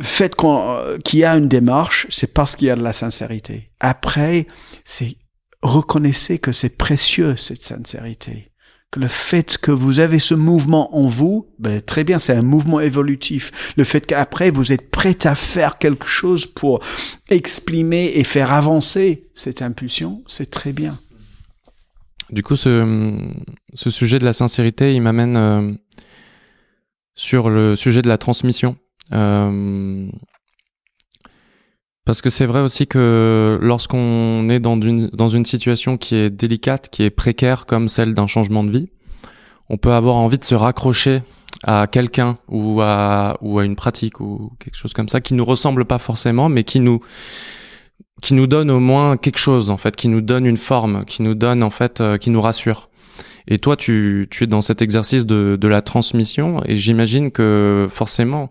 fait euh, qu'il y a une démarche, c'est parce qu'il y a de la sincérité. Après, c'est reconnaissez que c'est précieux cette sincérité. Que le fait que vous avez ce mouvement en vous, ben, très bien, c'est un mouvement évolutif. Le fait qu'après vous êtes prêt à faire quelque chose pour exprimer et faire avancer cette impulsion, c'est très bien. Du coup, ce, ce sujet de la sincérité, il m'amène euh, sur le sujet de la transmission. Euh, parce que c'est vrai aussi que lorsqu'on est dans une, dans une situation qui est délicate, qui est précaire comme celle d'un changement de vie, on peut avoir envie de se raccrocher à quelqu'un ou à, ou à une pratique ou quelque chose comme ça qui nous ressemble pas forcément, mais qui nous, qui nous donne au moins quelque chose, en fait, qui nous donne une forme, qui nous donne, en fait, euh, qui nous rassure. Et toi, tu, tu es dans cet exercice de, de la transmission, et j'imagine que forcément,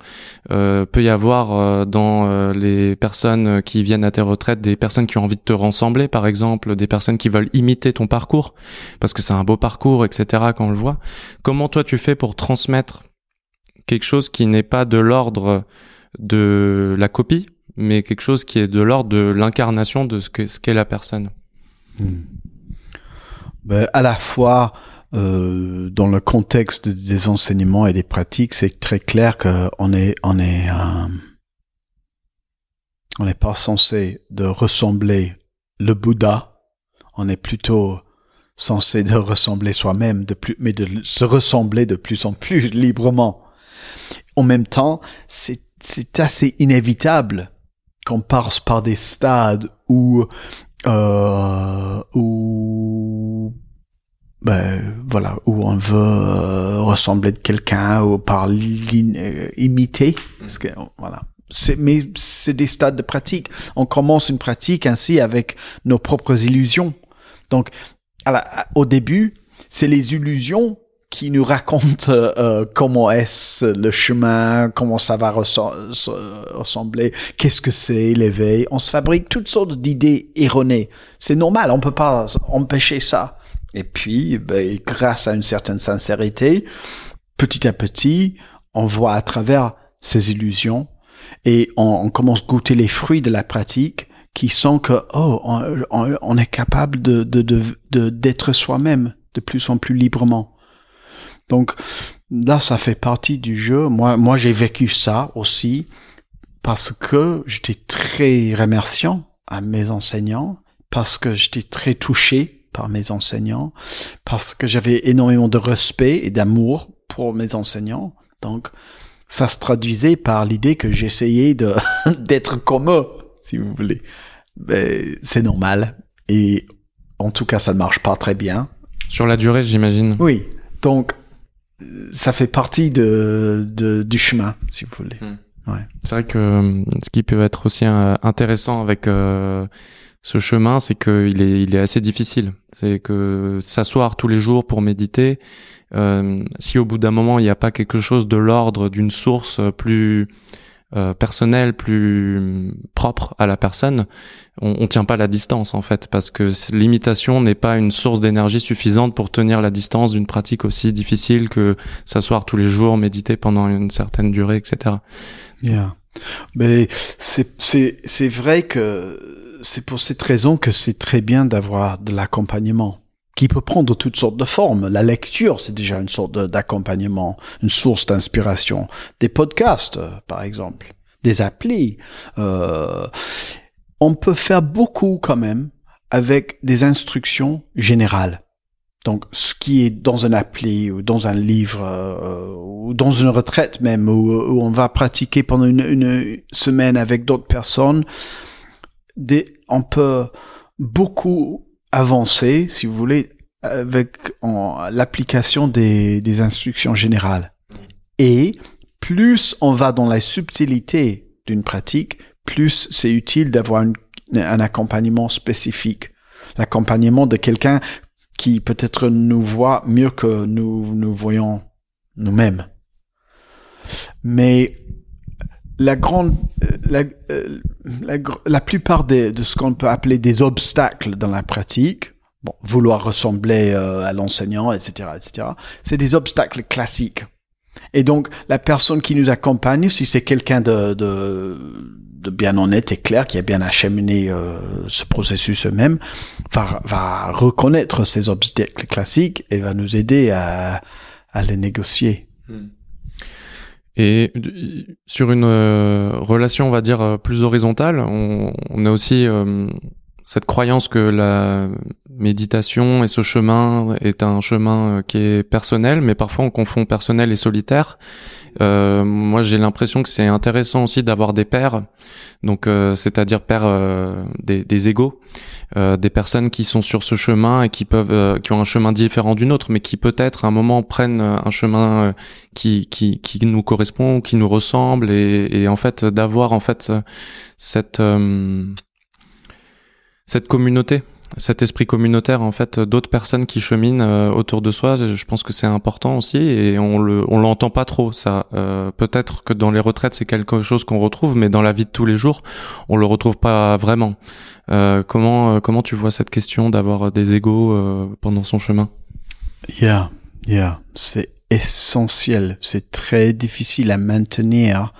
euh, peut y avoir euh, dans euh, les personnes qui viennent à tes retraites des personnes qui ont envie de te ressembler, par exemple, des personnes qui veulent imiter ton parcours, parce que c'est un beau parcours, etc. Quand on le voit. Comment toi tu fais pour transmettre quelque chose qui n'est pas de l'ordre de la copie, mais quelque chose qui est de l'ordre de l'incarnation de ce qu'est ce qu'est la personne? Hmm ben, à la fois euh, dans le contexte des enseignements et des pratiques, c'est très clair qu'on est on est euh, on n'est pas censé de ressembler le Bouddha, on est plutôt censé de ressembler soi-même, de plus, mais de se ressembler de plus en plus librement. En même temps, c'est c'est assez inévitable qu'on passe par des stades où euh, où ben voilà où on veut euh, ressembler de quelqu'un ou par euh, imiter. Parce que voilà. C'est mais c'est des stades de pratique. On commence une pratique ainsi avec nos propres illusions. Donc à au début c'est les illusions qui nous raconte euh, euh, comment est-ce le chemin, comment ça va ressembler, qu'est-ce que c'est l'éveil. On se fabrique toutes sortes d'idées erronées. C'est normal, on peut pas empêcher ça. Et puis, ben, grâce à une certaine sincérité, petit à petit, on voit à travers ces illusions et on, commence à goûter les fruits de la pratique qui sont que oh on, est capable de d'être soi-même de plus en plus librement donc là, ça fait partie du jeu. Moi, moi, j'ai vécu ça aussi parce que j'étais très remerciant à mes enseignants, parce que j'étais très touché par mes enseignants, parce que j'avais énormément de respect et d'amour pour mes enseignants. Donc, ça se traduisait par l'idée que j'essayais de d'être comme eux, si vous voulez. Mais c'est normal. Et en tout cas, ça ne marche pas très bien. Sur la durée, j'imagine. Oui. Donc, ça fait partie de, de, du chemin, si vous voulez. Hmm. Ouais. C'est vrai que euh, ce qui peut être aussi euh, intéressant avec euh, ce chemin, c'est qu'il est, il est assez difficile. C'est que s'asseoir tous les jours pour méditer, euh, si au bout d'un moment il n'y a pas quelque chose de l'ordre d'une source plus euh, personnelle, plus propre à la personne, on, on tient pas la distance en fait, parce que l'imitation n'est pas une source d'énergie suffisante pour tenir la distance d'une pratique aussi difficile que s'asseoir tous les jours, méditer pendant une certaine durée, etc. Yeah. Mais c'est c'est c'est vrai que c'est pour cette raison que c'est très bien d'avoir de l'accompagnement qui peut prendre toutes sortes de formes. La lecture, c'est déjà une sorte d'accompagnement, une source d'inspiration. Des podcasts, euh, par exemple, des applis. Euh, on peut faire beaucoup quand même avec des instructions générales. Donc, ce qui est dans une appli ou dans un livre euh, ou dans une retraite même où, où on va pratiquer pendant une, une semaine avec d'autres personnes, des, on peut beaucoup avancer, si vous voulez, avec l'application des, instructions générales. Et plus on va dans la subtilité d'une pratique, plus c'est utile d'avoir un accompagnement spécifique. L'accompagnement de quelqu'un qui peut-être nous voit mieux que nous nous voyons nous-mêmes. Mais la grande, euh, la, euh, la, la plupart des, de ce qu'on peut appeler des obstacles dans la pratique, bon, vouloir ressembler euh, à l'enseignant, etc., etc., c'est des obstacles classiques. Et donc, la personne qui nous accompagne, si c'est quelqu'un de, de, de bien honnête et clair, qui a bien acheminé ce processus eux-mêmes, va, va reconnaître ces obstacles classiques et va nous aider à, à les négocier. Et sur une euh, relation, on va dire, euh, plus horizontale, on, on a aussi euh, cette croyance que la méditation et ce chemin est un chemin euh, qui est personnel, mais parfois on confond personnel et solitaire. Euh, moi, j'ai l'impression que c'est intéressant aussi d'avoir des pairs, donc euh, c'est-à-dire pairs euh, des, des égaux, euh, des personnes qui sont sur ce chemin et qui peuvent, euh, qui ont un chemin différent d'une autre, mais qui peut-être à un moment prennent un chemin qui, qui, qui nous correspond, qui nous ressemble, et, et en fait d'avoir en fait cette cette communauté, cet esprit communautaire en fait d'autres personnes qui cheminent euh, autour de soi. Je pense que c'est important aussi et on le on l'entend pas trop ça. Euh, Peut-être que dans les retraites c'est quelque chose qu'on retrouve, mais dans la vie de tous les jours on le retrouve pas vraiment. Euh, comment euh, comment tu vois cette question d'avoir des égaux euh, pendant son chemin? Yeah, yeah, c'est essentiel. C'est très difficile à maintenir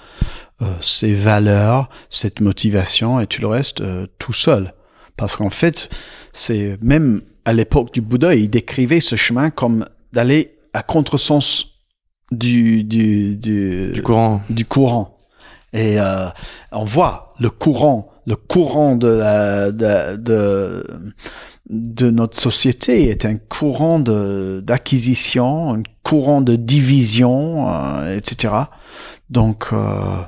ces valeurs, cette motivation et tout le reste euh, tout seul. Parce qu'en fait, c'est même à l'époque du Bouddha, il décrivait ce chemin comme d'aller à contresens du du du, du courant du courant. Et euh, on voit le courant, le courant de, la, de, de, de notre société est un courant d'acquisition, un courant de division, euh, etc. Donc, euh,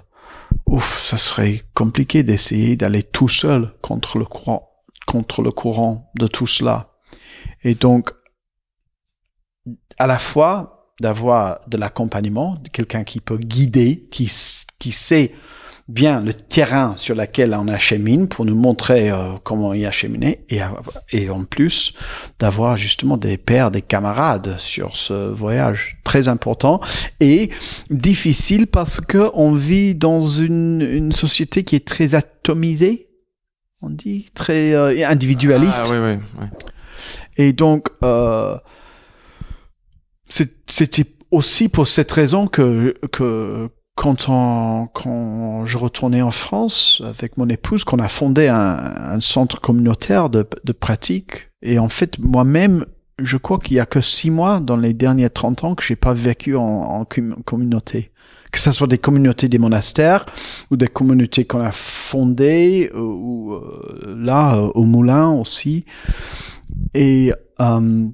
ouf, ça serait compliqué d'essayer d'aller tout seul contre le courant, contre le courant de tout cela. Et donc, à la fois d'avoir de l'accompagnement, quelqu'un qui peut guider, qui, qui sait bien le terrain sur lequel on achemine pour nous montrer euh, comment y acheminer et, et en plus d'avoir justement des pères, des camarades sur ce voyage très important et difficile parce que on vit dans une, une société qui est très atomisée, on dit très euh, individualiste. Ah, oui, oui, oui. Et donc, euh, c'était aussi pour cette raison que, que quand, on, quand je retournais en France avec mon épouse, qu'on a fondé un, un centre communautaire de, de pratique. Et en fait, moi-même, je crois qu'il y a que six mois dans les derniers 30 ans que j'ai pas vécu en, en com- communauté. Que ce soit des communautés des monastères ou des communautés qu'on a fondées euh, ou euh, là euh, au Moulin aussi. Et euh,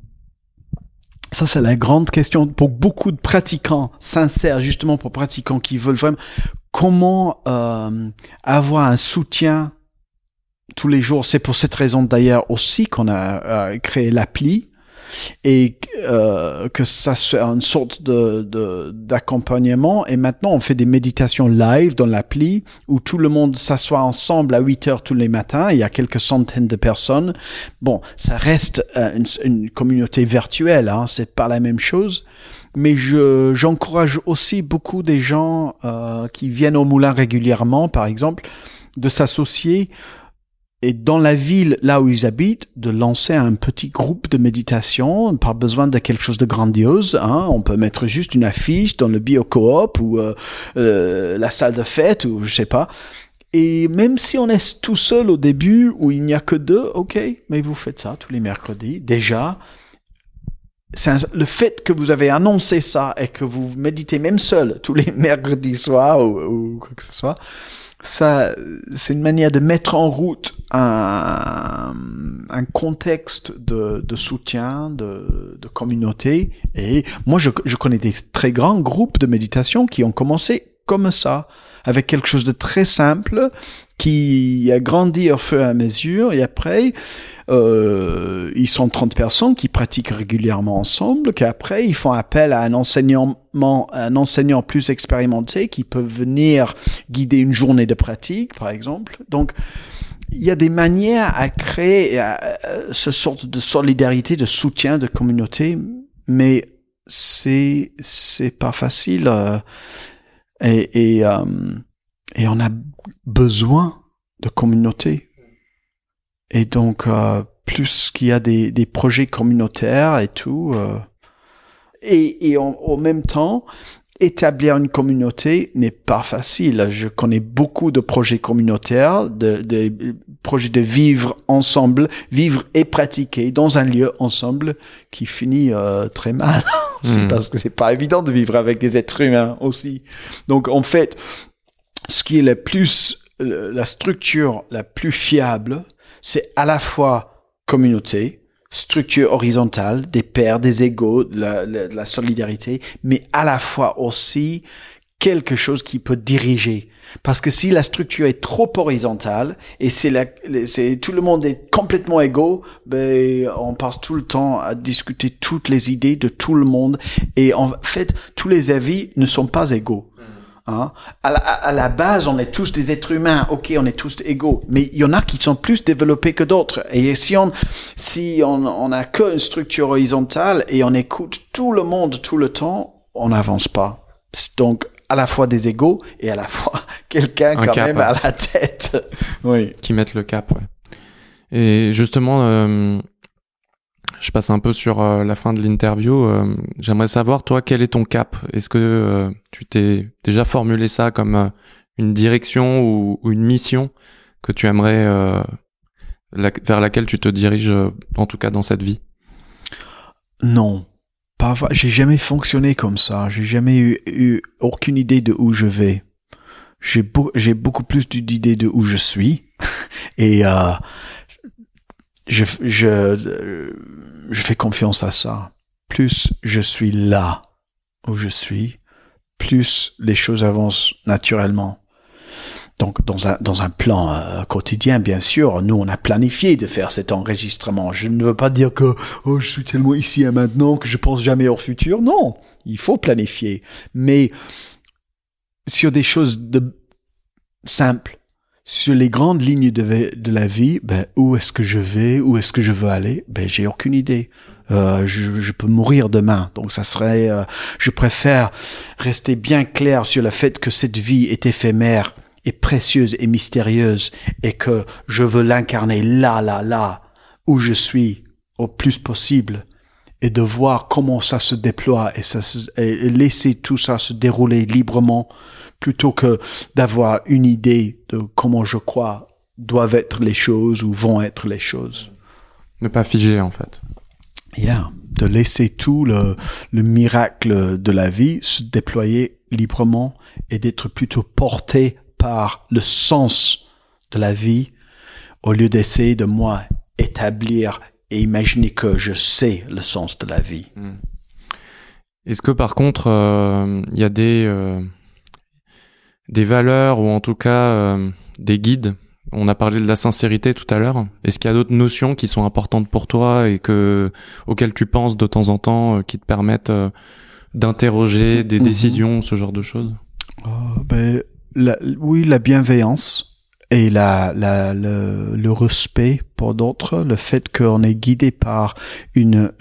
ça, c'est la grande question pour beaucoup de pratiquants sincères, justement pour pratiquants qui veulent vraiment comment euh, avoir un soutien tous les jours. C'est pour cette raison d'ailleurs aussi qu'on a créé l'appli et euh, que ça soit une sorte de d'accompagnement. et maintenant, on fait des méditations live dans l'appli où tout le monde s'assoit ensemble à 8 heures tous les matins. Il y a quelques centaines de personnes. Bon, ça reste euh, une, une communauté virtuelle, hein, c'est pas la même chose mais je j'encourage aussi beaucoup des gens euh, qui viennent au moulin régulièrement, par exemple, de s'associer et dans la ville là où ils habitent, de lancer un petit groupe de méditation, pas besoin de quelque chose de grandiose. Hein. On peut mettre juste une affiche dans le bio-coop ou euh, euh, la salle de fête ou je sais pas. Et même si on est tout seul au début où il n'y a que deux, ok, mais vous faites ça tous les mercredis. Déjà, le fait que vous avez annoncé ça et que vous méditez même seul tous les mercredis soirs ou, ou quoi que ce soit, ça, c'est une manière de mettre en route un, contexte de, soutien, de, communauté. Et moi, je connais des très grands groupes de méditation qui ont commencé comme ça, avec quelque chose de très simple, qui a grandi au fur et à mesure. Et après, euh, ils sont 30 personnes qui pratiquent régulièrement ensemble, qu'après ils font appel à un enseignement, un enseignant plus expérimenté qui peut venir guider une journée de pratique, par exemple. Donc, il y a des manières à créer euh, ce sorte de solidarité, de soutien, de communauté, mais c'est c'est pas facile euh, et et, euh, et on a besoin de communauté et donc, euh, plus qu'il y a des, des, projets communautaires et tout, euh, et, et en, même temps, établir une communauté n'est pas facile. Je connais beaucoup de projets communautaires, de, de, projets de vivre ensemble, vivre et pratiquer dans un lieu ensemble qui finit euh, très mal. c'est hmm. parce que c'est pas évident de vivre avec des êtres humains aussi. Donc en fait, ce qui est le plus la structure la plus fiable, c'est à la fois communauté, structure horizontale, des pairs, des égaux, de la, solidarité, mais à la fois aussi quelque chose qui peut diriger. Parce que si la structure est trop horizontale et c'est c'est tout le monde est complètement égaux, ben on passe tout le temps à discuter toutes les idées de tout le monde et en fait tous les avis ne sont pas égaux. Hein? À, la, à, la, base, on est tous des êtres humains. Ok, on est tous égaux, mais il y en a qui sont plus développés que d'autres. Et si on si on, on a qu'une structure horizontale et on écoute tout le monde tout le temps, on n'avance pas. Donc à la fois des égaux et à la fois quelqu'un quand même à la tête. oui. Qui mettent le cap. Ouais. Et justement. Euh je passe un peu sur euh, la fin de l'interview. Euh, j'aimerais savoir, toi, quel est ton cap? Est-ce que euh, tu t'es déjà formulé ça comme une direction ou, une mission que tu aimerais, vers laquelle tu te diriges, en tout cas dans cette vie? Non, pas. J'ai jamais fonctionné comme ça. J'ai jamais eu, aucune idée de où je vais. J'ai j'ai beaucoup plus d'idées de où je suis et je, je, je fais confiance à ça. Plus je suis là où je suis, plus les choses avancent naturellement. Donc dans un dans un plan euh, quotidien, bien sûr, nous on a planifié de faire cet enregistrement. Je ne veux pas dire que oh je suis tellement ici et maintenant que je pense jamais au futur. Non, il faut planifier, mais sur des choses de simples, sur les grandes lignes de, la vie, ben, où est-ce que je vais, où est-ce que je veux aller, ben, j'ai aucune idée. Euh, je, je, peux mourir demain, donc ça serait. Euh, je préfère rester bien clair sur le fait que cette vie est éphémère, et précieuse et mystérieuse, et que je veux l'incarner là, là, là, où je suis, au plus possible, et de voir comment ça se déploie et, ça et laisser tout ça se dérouler librement plutôt que d'avoir une idée de comment je crois doivent être les choses ou vont être les choses. Ne pas figer en fait. Yeah, de laisser tout le, le miracle de la vie se déployer librement et d'être plutôt porté par le sens de la vie au lieu d'essayer de moi établir et imaginer que je sais le sens de la vie. Hmm. Est-ce que par contre, euh, il y a des, euh, des valeurs ou en tout cas euh, des guides On a parlé de la sincérité tout à l'heure. Est-ce qu'il y a d'autres notions qui sont importantes pour toi et que auxquelles tu penses de temps en temps, euh, qui te permettent euh, d'interroger des mhm. décisions, ce genre de choses? Ben, Oui, la bienveillance et la, la, le, respect pour d'autres, le fait qu'on est guidé par une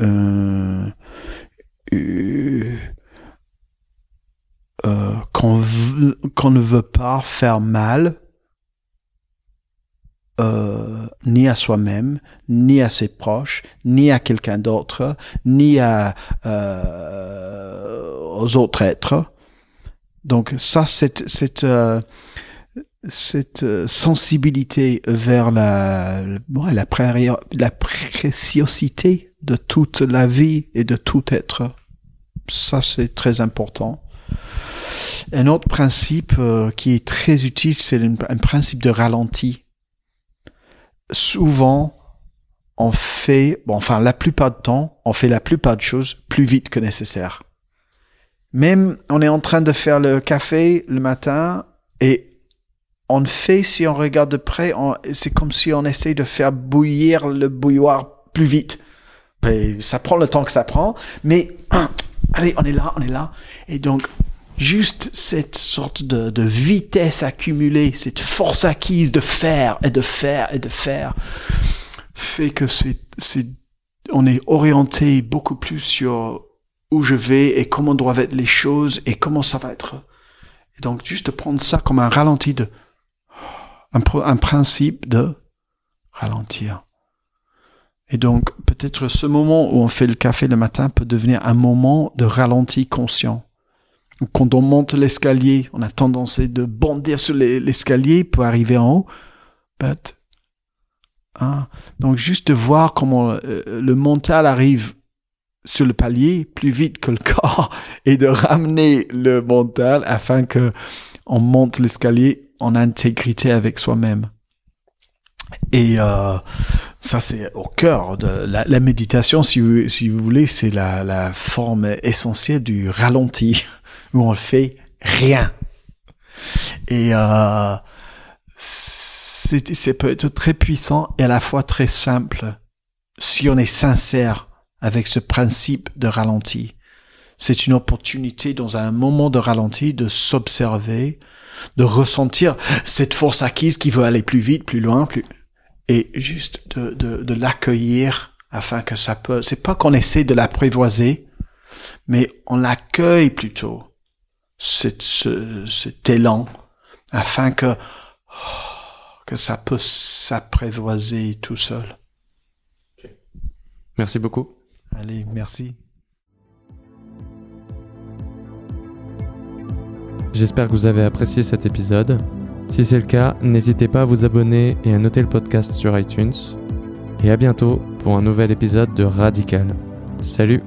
euh, qu'on ne veut pas faire mal euh, ni à soi-même, ni à ses proches, ni à quelqu'un d'autre, ni à, euh, aux autres êtres. Donc ça, cette, cette, euh, cette euh, sensibilité vers la, la, la préciosité de toute la vie et de tout être, ça c'est très important. Un autre principe euh, qui est très utile, c'est un principe de ralenti souvent, on fait, enfin, la plupart du temps, on fait la plupart de choses plus vite que nécessaire. Même, on est en train de faire le café le matin et on fait, si on regarde de près, c'est comme si on essaye de faire bouillir le bouilloire plus vite. Ben, ça prend le temps que ça prend, mais allez, on est là, on est là. Et donc, juste cette sorte de, vitesse accumulée, cette force acquise de faire et de faire et de faire, fait que c'est, on est orienté beaucoup plus sur où je vais et comment doivent être les choses et comment ça va être. Et donc juste prendre ça comme un ralenti de, un principe de ralentir. Et donc peut-être ce moment où on fait le café le matin peut devenir un moment de ralenti conscient quand on monte l'escalier, on a tendance de bondir sur l'escalier pour arriver en haut. But, hein, donc juste de voir comment euh, le mental arrive sur le palier plus vite que le corps et de ramener le mental afin que on monte l'escalier en intégrité avec soi-même. Et euh, ça, c'est au cœur de la, la méditation, si vous, si vous voulez, c'est la, la forme essentielle du ralenti où on fait rien. Et euh, c'est peut être très puissant et à la fois très simple si on est sincère avec ce principe de ralenti. C'est une opportunité dans un moment de ralenti de s'observer, de ressentir cette force acquise qui veut aller plus vite, plus loin, plus et juste de, de, de l'accueillir afin que ça peut. C'est pas qu'on essaie de l'apprivoiser, mais on l'accueille plutôt cet, cet élan afin que, que ça peut s'apprivoiser tout seul. Merci beaucoup. Allez, merci. J'espère que vous avez apprécié cet épisode. Si c'est le cas, n'hésitez pas à vous abonner et à noter le podcast sur iTunes. Et à bientôt pour un nouvel épisode de Radical. Salut